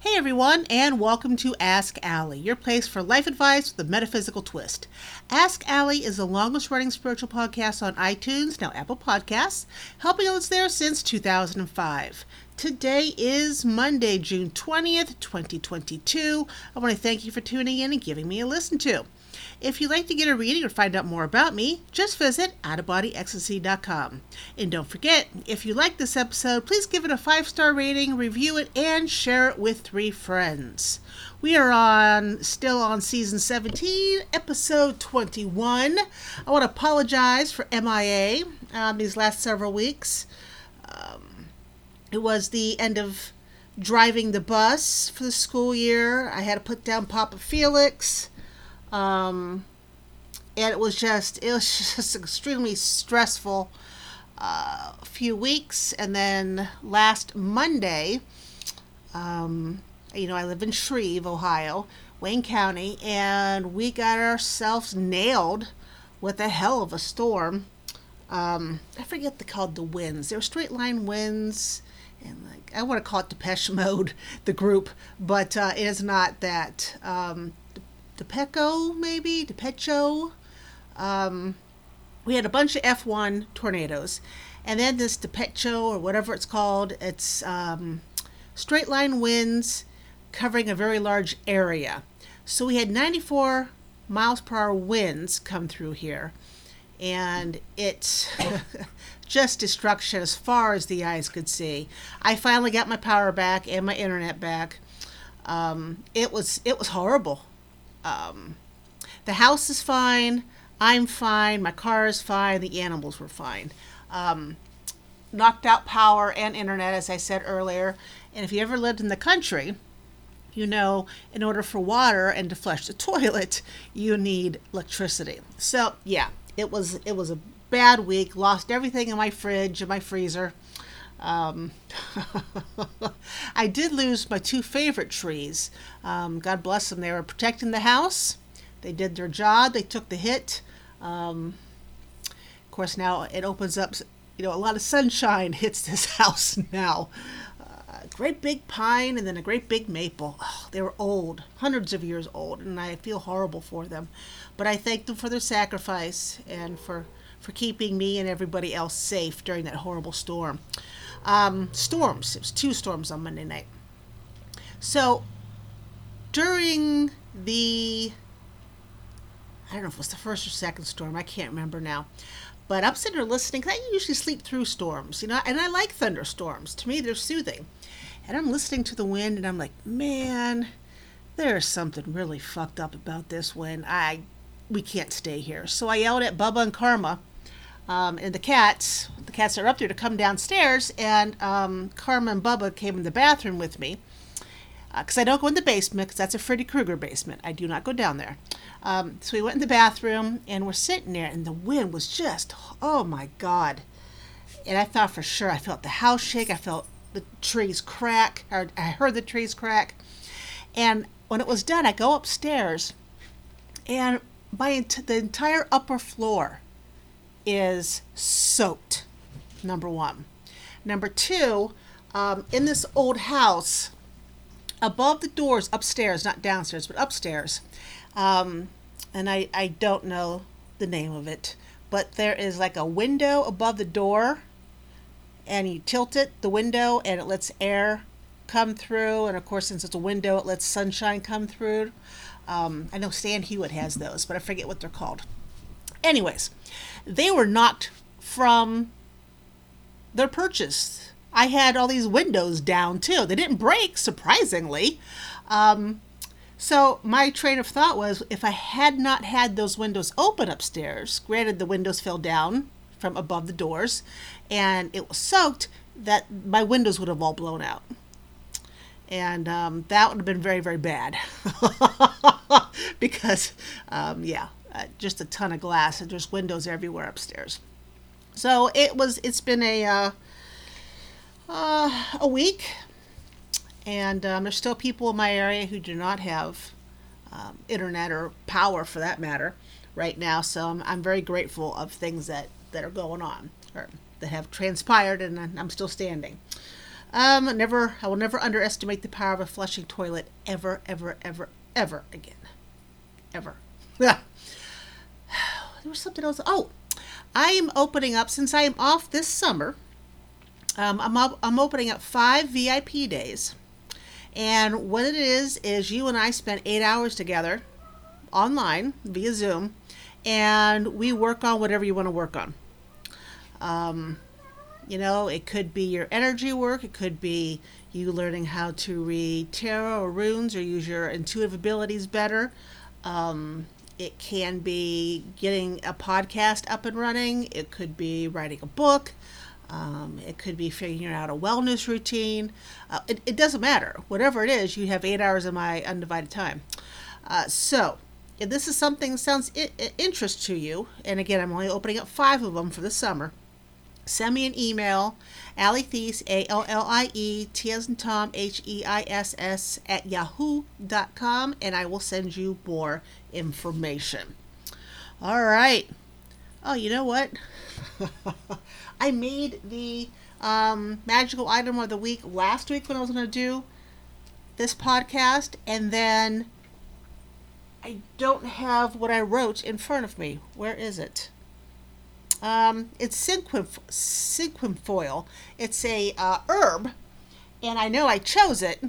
Hey everyone, and welcome to Ask Allie, your place for life advice with a metaphysical twist. Ask Allie is the longest running spiritual podcast on iTunes, now Apple Podcasts, helping us there since 2005. Today is Monday, June 20th, 2022. I want to thank you for tuning in and giving me a listen to. If you'd like to get a reading or find out more about me, just visit outofbodyecstasy.com. And don't forget, if you like this episode, please give it a five star rating, review it, and share it with three friends. We are on still on season 17, episode 21. I want to apologize for MIA um, these last several weeks. Um, it was the end of driving the bus for the school year. I had to put down Papa Felix. Um, and it was just it was just extremely stressful uh, few weeks. And then last monday um, you know i live in shreve ohio wayne county and we got ourselves nailed with a hell of a storm. Um, i forget the called the winds. They were straight line winds and like i want to call it depeche mode the group but uh, it is not that um, DePeco, maybe DePecho. Um, we had a bunch of F1 tornadoes, and then this DePecho or whatever it's called. It's um, straight line winds covering a very large area. So we had 94 miles per hour winds come through here, and it's just destruction as far as the eyes could see. I finally got my power back and my internet back. Um, it was it was horrible um, the house is fine. I'm fine. My car is fine. The animals were fine. Um, knocked out power and internet, as I said earlier. And if you ever lived in the country, you know, in order for water and to flush the toilet, you need electricity. So yeah, it was it was a bad week. Lost everything in my fridge and my freezer. Um, I did lose my two favorite trees. Um, God bless them. They were protecting the house. They did their job. They took the hit. Um, of course, now it opens up. You know, a lot of sunshine hits this house now. Uh, great big pine and then a great big maple. Oh, they were old, hundreds of years old, and I feel horrible for them. But I thank them for their sacrifice and for for keeping me and everybody else safe during that horrible storm. Um, storms. It was two storms on Monday night. So during the I don't know if it was the first or second storm. I can't remember now. But I'm sitting there listening because I usually sleep through storms, you know, and I like thunderstorms. To me, they're soothing. And I'm listening to the wind, and I'm like, man, there's something really fucked up about this wind. I, we can't stay here. So I yelled at Bubba and Karma, um, and the cats, the cats are up there to come downstairs, and um, Karma and Bubba came in the bathroom with me because uh, I don't go in the basement because that's a Freddy Krueger basement. I do not go down there. Um, so we went in the bathroom and we're sitting there, and the wind was just, oh my God. And I thought for sure, I felt the house shake, I felt the trees crack, or I heard the trees crack. And when it was done, I go upstairs, and my the entire upper floor is soaked. Number one. Number two, um, in this old house, above the doors, upstairs, not downstairs, but upstairs, um, and I, I don't know the name of it, but there is like a window above the door, and you tilt it, the window, and it lets air come through. And of course, since it's a window, it lets sunshine come through. Um, I know Stan Hywet has those, but I forget what they're called. Anyways, they were knocked from their purchase. I had all these windows down too. They didn't break, surprisingly. Um, so my train of thought was if I had not had those windows open upstairs, granted the windows fell down from above the doors and it was soaked, that my windows would have all blown out. And um, that would have been very, very bad. because, um, yeah, uh, just a ton of glass and there's windows everywhere upstairs. So it was. It's been a uh, uh, a week, and um, there's still people in my area who do not have um, internet or power, for that matter, right now. So I'm, I'm very grateful of things that that are going on or that have transpired, and I'm still standing. Um, never, I will never underestimate the power of a flushing toilet ever, ever, ever, ever again. Ever. There was something else. Oh, I am opening up, since I am off this summer, um, I'm, up, I'm opening up five VIP days. And what it is, is you and I spend eight hours together online via Zoom, and we work on whatever you want to work on. Um, you know, it could be your energy work, it could be you learning how to read tarot or runes or use your intuitive abilities better. Um, it can be getting a podcast up and running, it could be writing a book. Um, it could be figuring out a wellness routine. Uh, it, it, doesn't matter. Whatever it is, you have eight hours of my undivided time. Uh, so, if this is something that sounds I- interest to you, and again, I'm only opening up five of them for the summer, send me an email, Allie Theiss, A L L I E T as in Tom, H E I S S, at yahoo.com, and I will send you more information. All right. Oh, you know what? I made the um, magical item of the week last week when I was going to do this podcast, and then I don't have what I wrote in front of me. Where is it? Um, it's cinquefoil. It's a uh, herb, and I know I chose it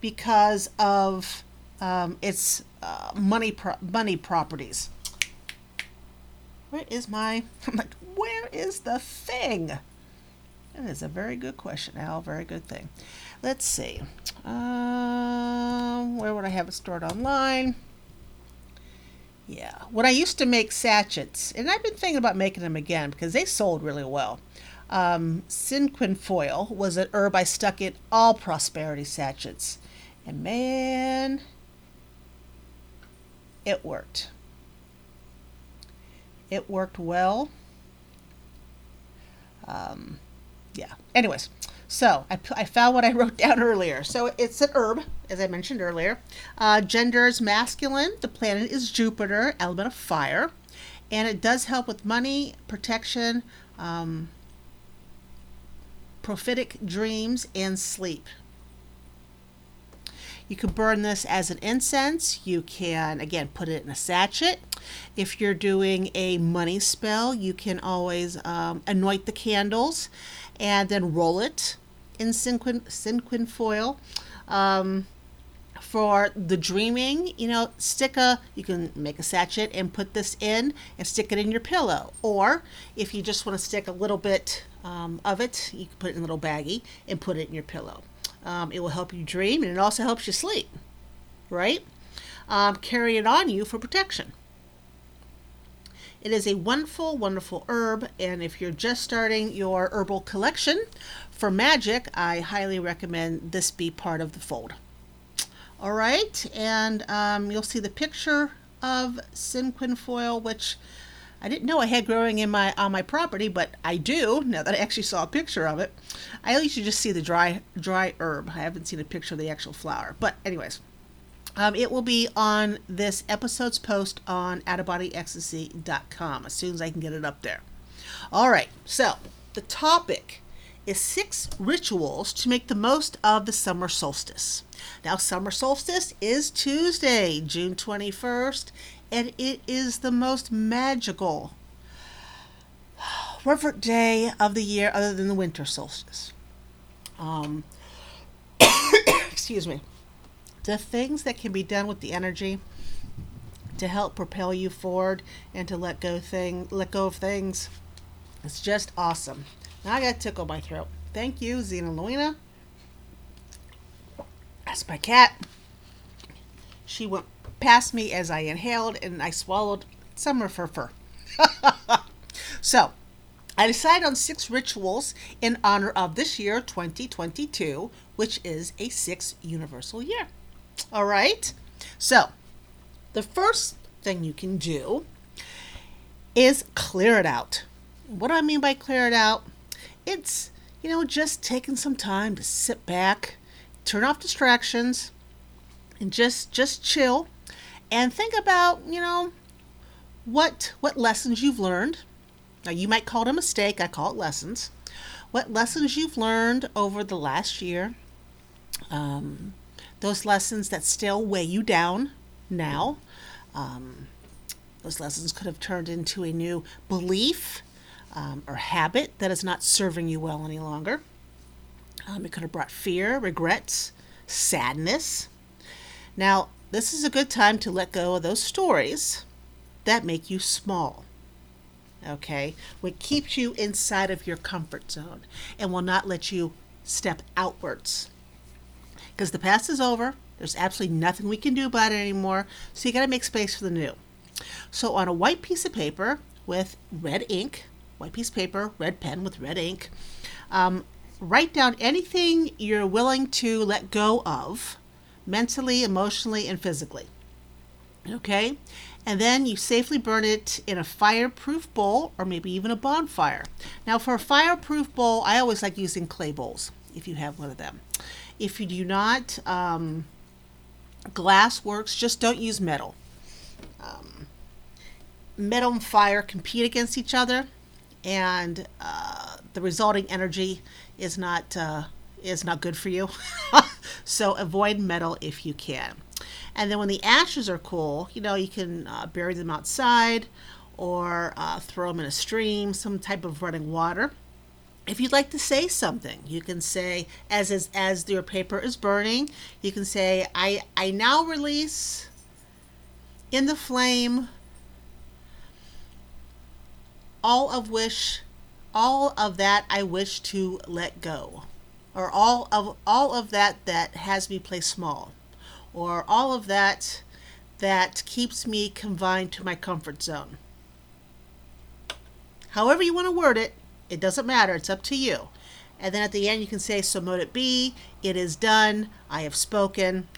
because of um, its uh, money pro- money properties. Where is my? I'm like, where is the thing? That is a very good question, Al. Very good thing. Let's see. Um, where would I have it stored online? Yeah. When I used to make sachets, and I've been thinking about making them again because they sold really well. Um, cinquefoil was an herb I stuck in all prosperity sachets. And man, it worked. It worked well. Um, yeah. Anyways, so I, I found what I wrote down earlier. So it's an herb, as I mentioned earlier. Uh, gender is masculine. The planet is Jupiter, element of fire. And it does help with money, protection, um, prophetic dreams, and sleep. You can burn this as an incense. You can, again, put it in a sachet. If you're doing a money spell, you can always um, anoint the candles and then roll it in cinquin, cinquin foil. Um, for the dreaming, you know, stick a, you can make a sachet and put this in and stick it in your pillow. Or if you just want to stick a little bit um, of it, you can put it in a little baggie and put it in your pillow. Um, it will help you dream and it also helps you sleep, right? Um, carry it on you for protection. It is a wonderful, wonderful herb, and if you're just starting your herbal collection for magic, I highly recommend this be part of the fold. All right, and um, you'll see the picture of cinquefoil, which I didn't know I had growing in my on my property, but I do now that I actually saw a picture of it. I usually just see the dry dry herb. I haven't seen a picture of the actual flower. But anyways, um, it will be on this episode's post on outofbodyecstasy.com as soon as I can get it up there. All right, so the topic is six rituals to make the most of the summer solstice. Now, summer solstice is Tuesday, June 21st, and it is the most magical reverent day of the year other than the winter solstice. Um, excuse me. The things that can be done with the energy to help propel you forward and to let go thing let go of things. It's just awesome. Now I got tickle my throat. Thank you, Zena Luina. That's my cat. She went past me as I inhaled and I swallowed some of her fur. so, I decided on six rituals in honor of this year, 2022, which is a six universal year. All right? So, the first thing you can do is clear it out. What do I mean by clear it out? It's, you know, just taking some time to sit back, turn off distractions, and just just chill and think about, you know, what what lessons you've learned. Now you might call it a mistake, I call it lessons. what lessons you've learned over the last year, um, those lessons that still weigh you down now. Um, those lessons could have turned into a new belief um, or habit that is not serving you well any longer. Um, it could have brought fear, regrets, sadness. Now, this is a good time to let go of those stories that make you small. Okay? What keeps you inside of your comfort zone and will not let you step outwards. Because the past is over. There's absolutely nothing we can do about it anymore. So you got to make space for the new. So on a white piece of paper with red ink, white piece of paper, red pen with red ink, um, write down anything you're willing to let go of mentally, emotionally, and physically. Okay? And then you safely burn it in a fireproof bowl or maybe even a bonfire. Now, for a fireproof bowl, I always like using clay bowls if you have one of them. If you do not, um, glass works, just don't use metal. Um, metal and fire compete against each other, and uh, the resulting energy is not uh, is not good for you. so avoid metal if you can. And then when the ashes are cool, you know you can uh, bury them outside or uh, throw them in a stream, some type of running water. If you'd like to say something, you can say as as, as your paper is burning, you can say I I now release in the flame all of which all of that I wish to let go or all of all of that that has me play small or all of that that keeps me confined to my comfort zone. However you want to word it, it doesn't matter, it's up to you. And then at the end you can say so mote it be, it is done, I have spoken.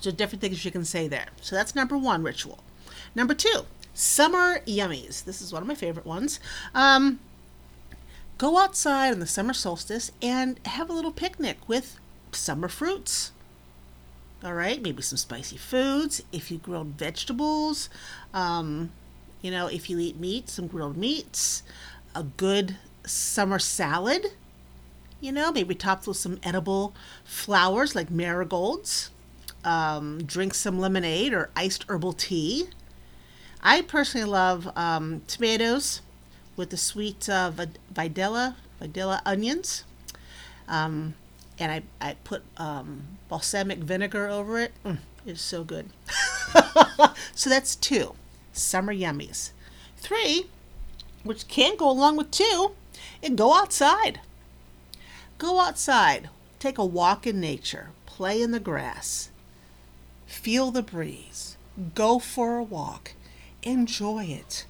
So different things you can say there. So that's number 1 ritual. Number 2, summer yummies. This is one of my favorite ones. Um, go outside on the summer solstice and have a little picnic with summer fruits. All right, maybe some spicy foods. If you grilled vegetables, um, you know, if you eat meat, some grilled meats, a good summer salad. You know, maybe topped with some edible flowers like marigolds. Um, drink some lemonade or iced herbal tea. I personally love um, tomatoes with the sweet uh, Vidalia onions. Um, and I, I put um, balsamic vinegar over it. Mm, it's so good. so that's two summer yummies. Three, which can go along with two, and go outside. Go outside, take a walk in nature, play in the grass, feel the breeze, go for a walk, enjoy it.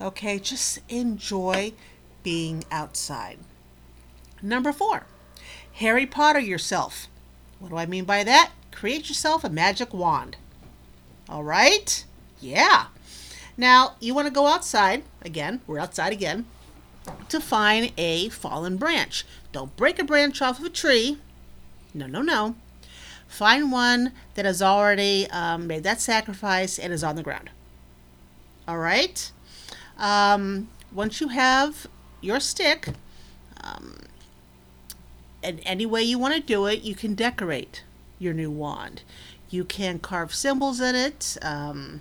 Okay, just enjoy being outside. Number four, Harry Potter yourself. What do I mean by that? Create yourself a magic wand. All right? Yeah. Now, you want to go outside, again, we're outside again, to find a fallen branch. Don't break a branch off of a tree. No, no, no. Find one that has already um, made that sacrifice and is on the ground. All right? Um, once you have your stick, um, and any way you want to do it, you can decorate your new wand. You can carve symbols in it. Um,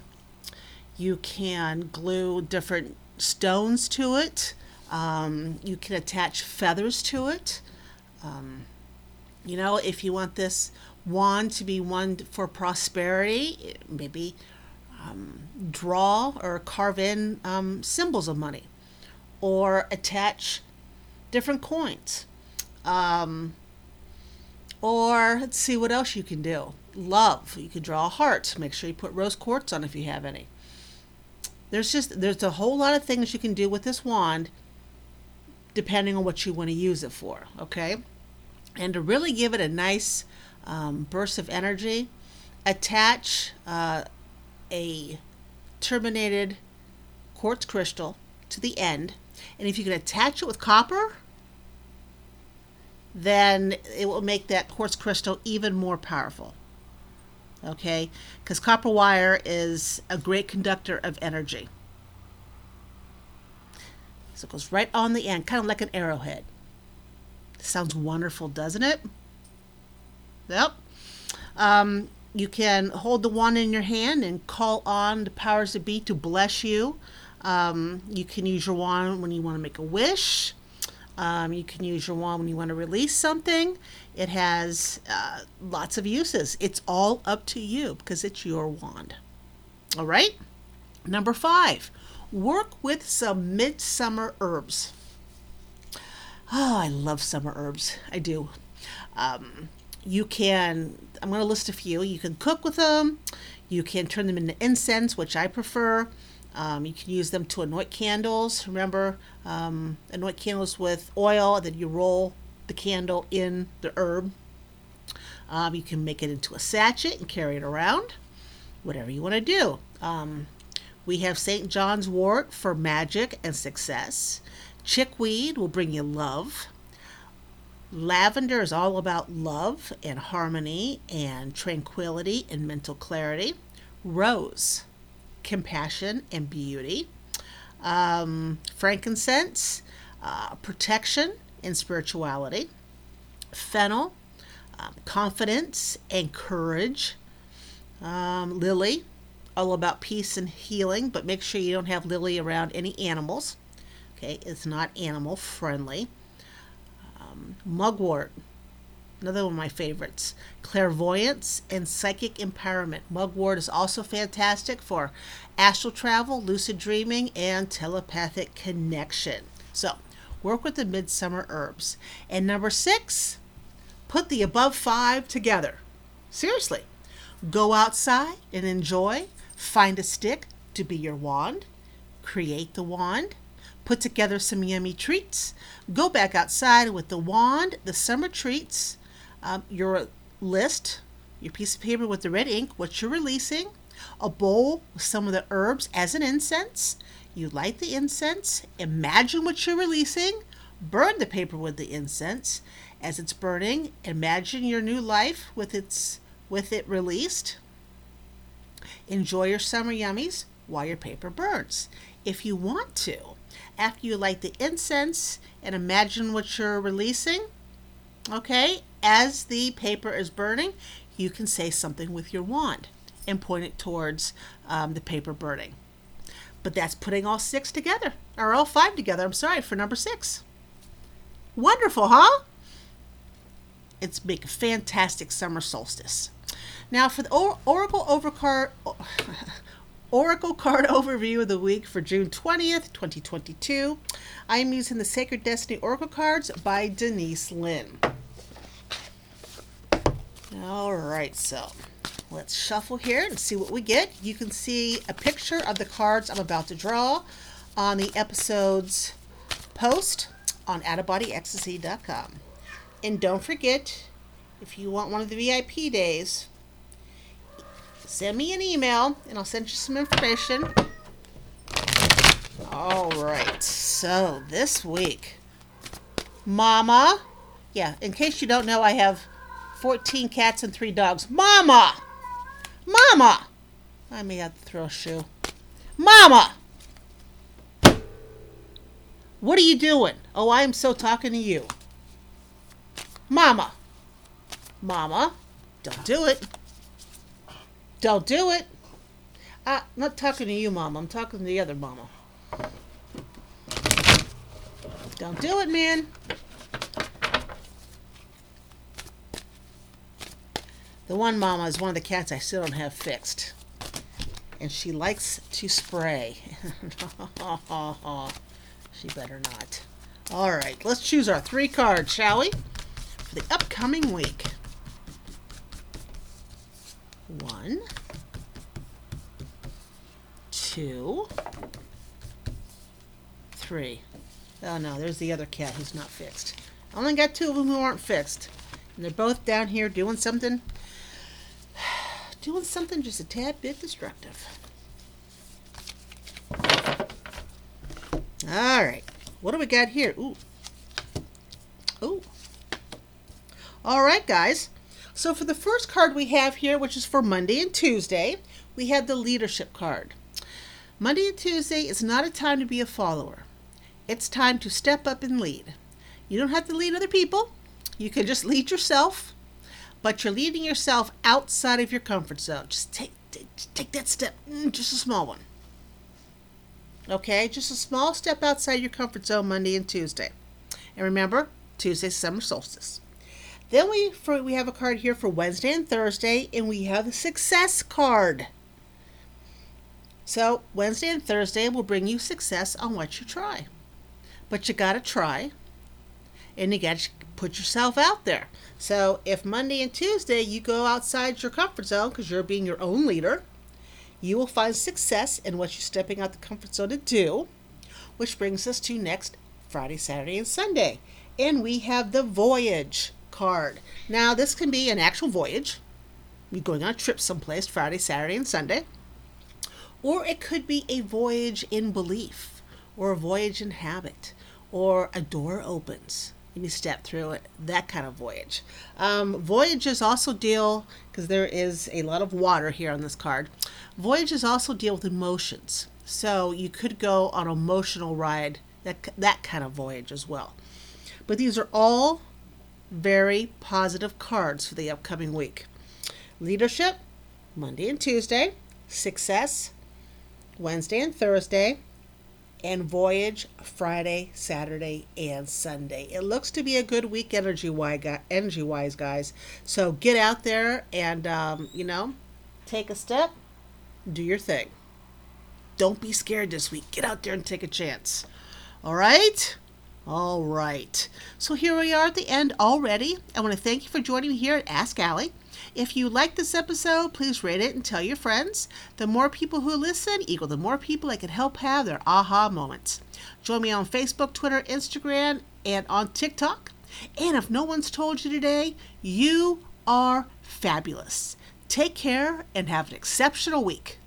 you can glue different stones to it. Um, you can attach feathers to it. Um, you know, if you want this wand to be one for prosperity, maybe um, draw or carve in um, symbols of money or attach different coins. Um, or let's see what else you can do. Love. You can draw a heart. Make sure you put rose quartz on if you have any. There's just there's a whole lot of things you can do with this wand depending on what you want to use it for, okay? And to really give it a nice um, burst of energy, attach uh, a terminated quartz crystal to the end. And if you can attach it with copper, then it will make that quartz crystal even more powerful. Okay? Because copper wire is a great conductor of energy. So it goes right on the end, kind of like an arrowhead. Sounds wonderful, doesn't it? Yep. Um, you can hold the wand in your hand and call on the powers that be to bless you. Um, you can use your wand when you want to make a wish. Um, you can use your wand when you want to release something. It has uh, lots of uses. It's all up to you because it's your wand. All right? Number five, work with some midsummer herbs. Oh, I love summer herbs. I do. Um, you can, I'm going to list a few. You can cook with them. You can turn them into incense, which I prefer. Um, you can use them to anoint candles. Remember, um, anoint candles with oil, and then you roll the candle in the herb. Um, you can make it into a sachet and carry it around, whatever you want to do. Um, we have St. John's wort for magic and success. Chickweed will bring you love. Lavender is all about love and harmony and tranquility and mental clarity. Rose, compassion and beauty. Um, frankincense, uh, protection and spirituality. Fennel, um, confidence and courage. Um, lily, all about peace and healing, but make sure you don't have lily around any animals. Okay, it's not animal friendly. Mugwort, another one of my favorites. Clairvoyance and psychic empowerment. Mugwort is also fantastic for astral travel, lucid dreaming, and telepathic connection. So, work with the midsummer herbs. And number six, put the above five together. Seriously, go outside and enjoy. Find a stick to be your wand. Create the wand put together some yummy treats, go back outside with the wand, the summer treats, um, your list, your piece of paper with the red ink, what you're releasing, a bowl with some of the herbs as an incense. You light the incense, imagine what you're releasing, burn the paper with the incense. As it's burning, imagine your new life with its with it released. Enjoy your summer yummies while your paper burns. If you want to, after you light the incense and imagine what you're releasing, okay, as the paper is burning, you can say something with your wand and point it towards um, the paper burning. But that's putting all six together, or all five together, I'm sorry, for number six. Wonderful, huh? It's make a fantastic summer solstice. Now for the or- Oracle Overcard Oracle card overview of the week for June 20th, 2022. I am using the Sacred Destiny Oracle cards by Denise Linn. All right, so let's shuffle here and see what we get. You can see a picture of the cards I'm about to draw on the episode's post on outofbodyecstasy.com. And don't forget, if you want one of the VIP days, send me an email and I'll send you some information. All right, so this week, Mama, yeah, in case you don't know, I have 14 cats and three dogs. Mama! Mama! I may have to throw a shoe. Mama! What are you doing? Oh, I am so talking to you. Mama! Mama, don't do it. Don't do it. Uh, I'm not talking to you, Mom. I'm talking to the other mama. Don't do it, man. The one mama is one of the cats I still don't have fixed. And she likes to spray. she better not. All right, let's choose our three cards, shall we? For the upcoming week. One, two, three. Oh no, there's the other cat who's not fixed. I only got two of them who aren't fixed. And they're both down here doing something. Doing something just a tad bit destructive. All right. What do we got here? Ooh. Ooh. All right, guys. So for the first card we have here, which is for Monday and Tuesday, we have the leadership card. Monday and Tuesday is not a time to be a follower. It's time to step up and lead. You don't have to lead other people. You can just lead yourself, but you're leading yourself outside of your comfort zone. Just take take, that step, mm, just a small one. Okay, just a small step outside your comfort zone Monday and Tuesday. And remember, Tuesday's summer solstice. Then we for, we have a card here for Wednesday and Thursday, and we have the success card. So Wednesday and Thursday will bring you success on what you try. But you gotta try and you gotta put yourself out there. So if Monday and Tuesday you go outside your comfort zone because you're being your own leader, you will find success in what you're stepping out the comfort zone to do, which brings us to next Friday, Saturday, and Sunday. And we have the voyage card. Now, this can be an actual voyage. You're going on a trip someplace Friday, Saturday, and Sunday. Or it could be a voyage in belief, or a voyage in habit, or a door opens and you step through it. That kind of voyage. Um, voyages also deal, because there is a lot of water here on this card, voyages also deal with emotions. So you could go on an emotional ride, that, that kind of voyage as well. But these are all very positive cards for the upcoming week. Leadership, Monday and Tuesday. Success, Wednesday and Thursday. And Voyage, Friday, Saturday, and Sunday. It looks to be a good week energy wise, guys. So get out there and, um, you know, take a step, do your thing. Don't be scared this week. Get out there and take a chance. All right? All right. So here we are at the end already. I want to thank you for joining me here at Ask Allie. If you like this episode, please rate it and tell your friends. The more people who listen equal the more people I can help have their aha moments. Join me on Facebook, Twitter, Instagram, and on TikTok. And if no one's told you today, you are fabulous. Take care and have an exceptional week.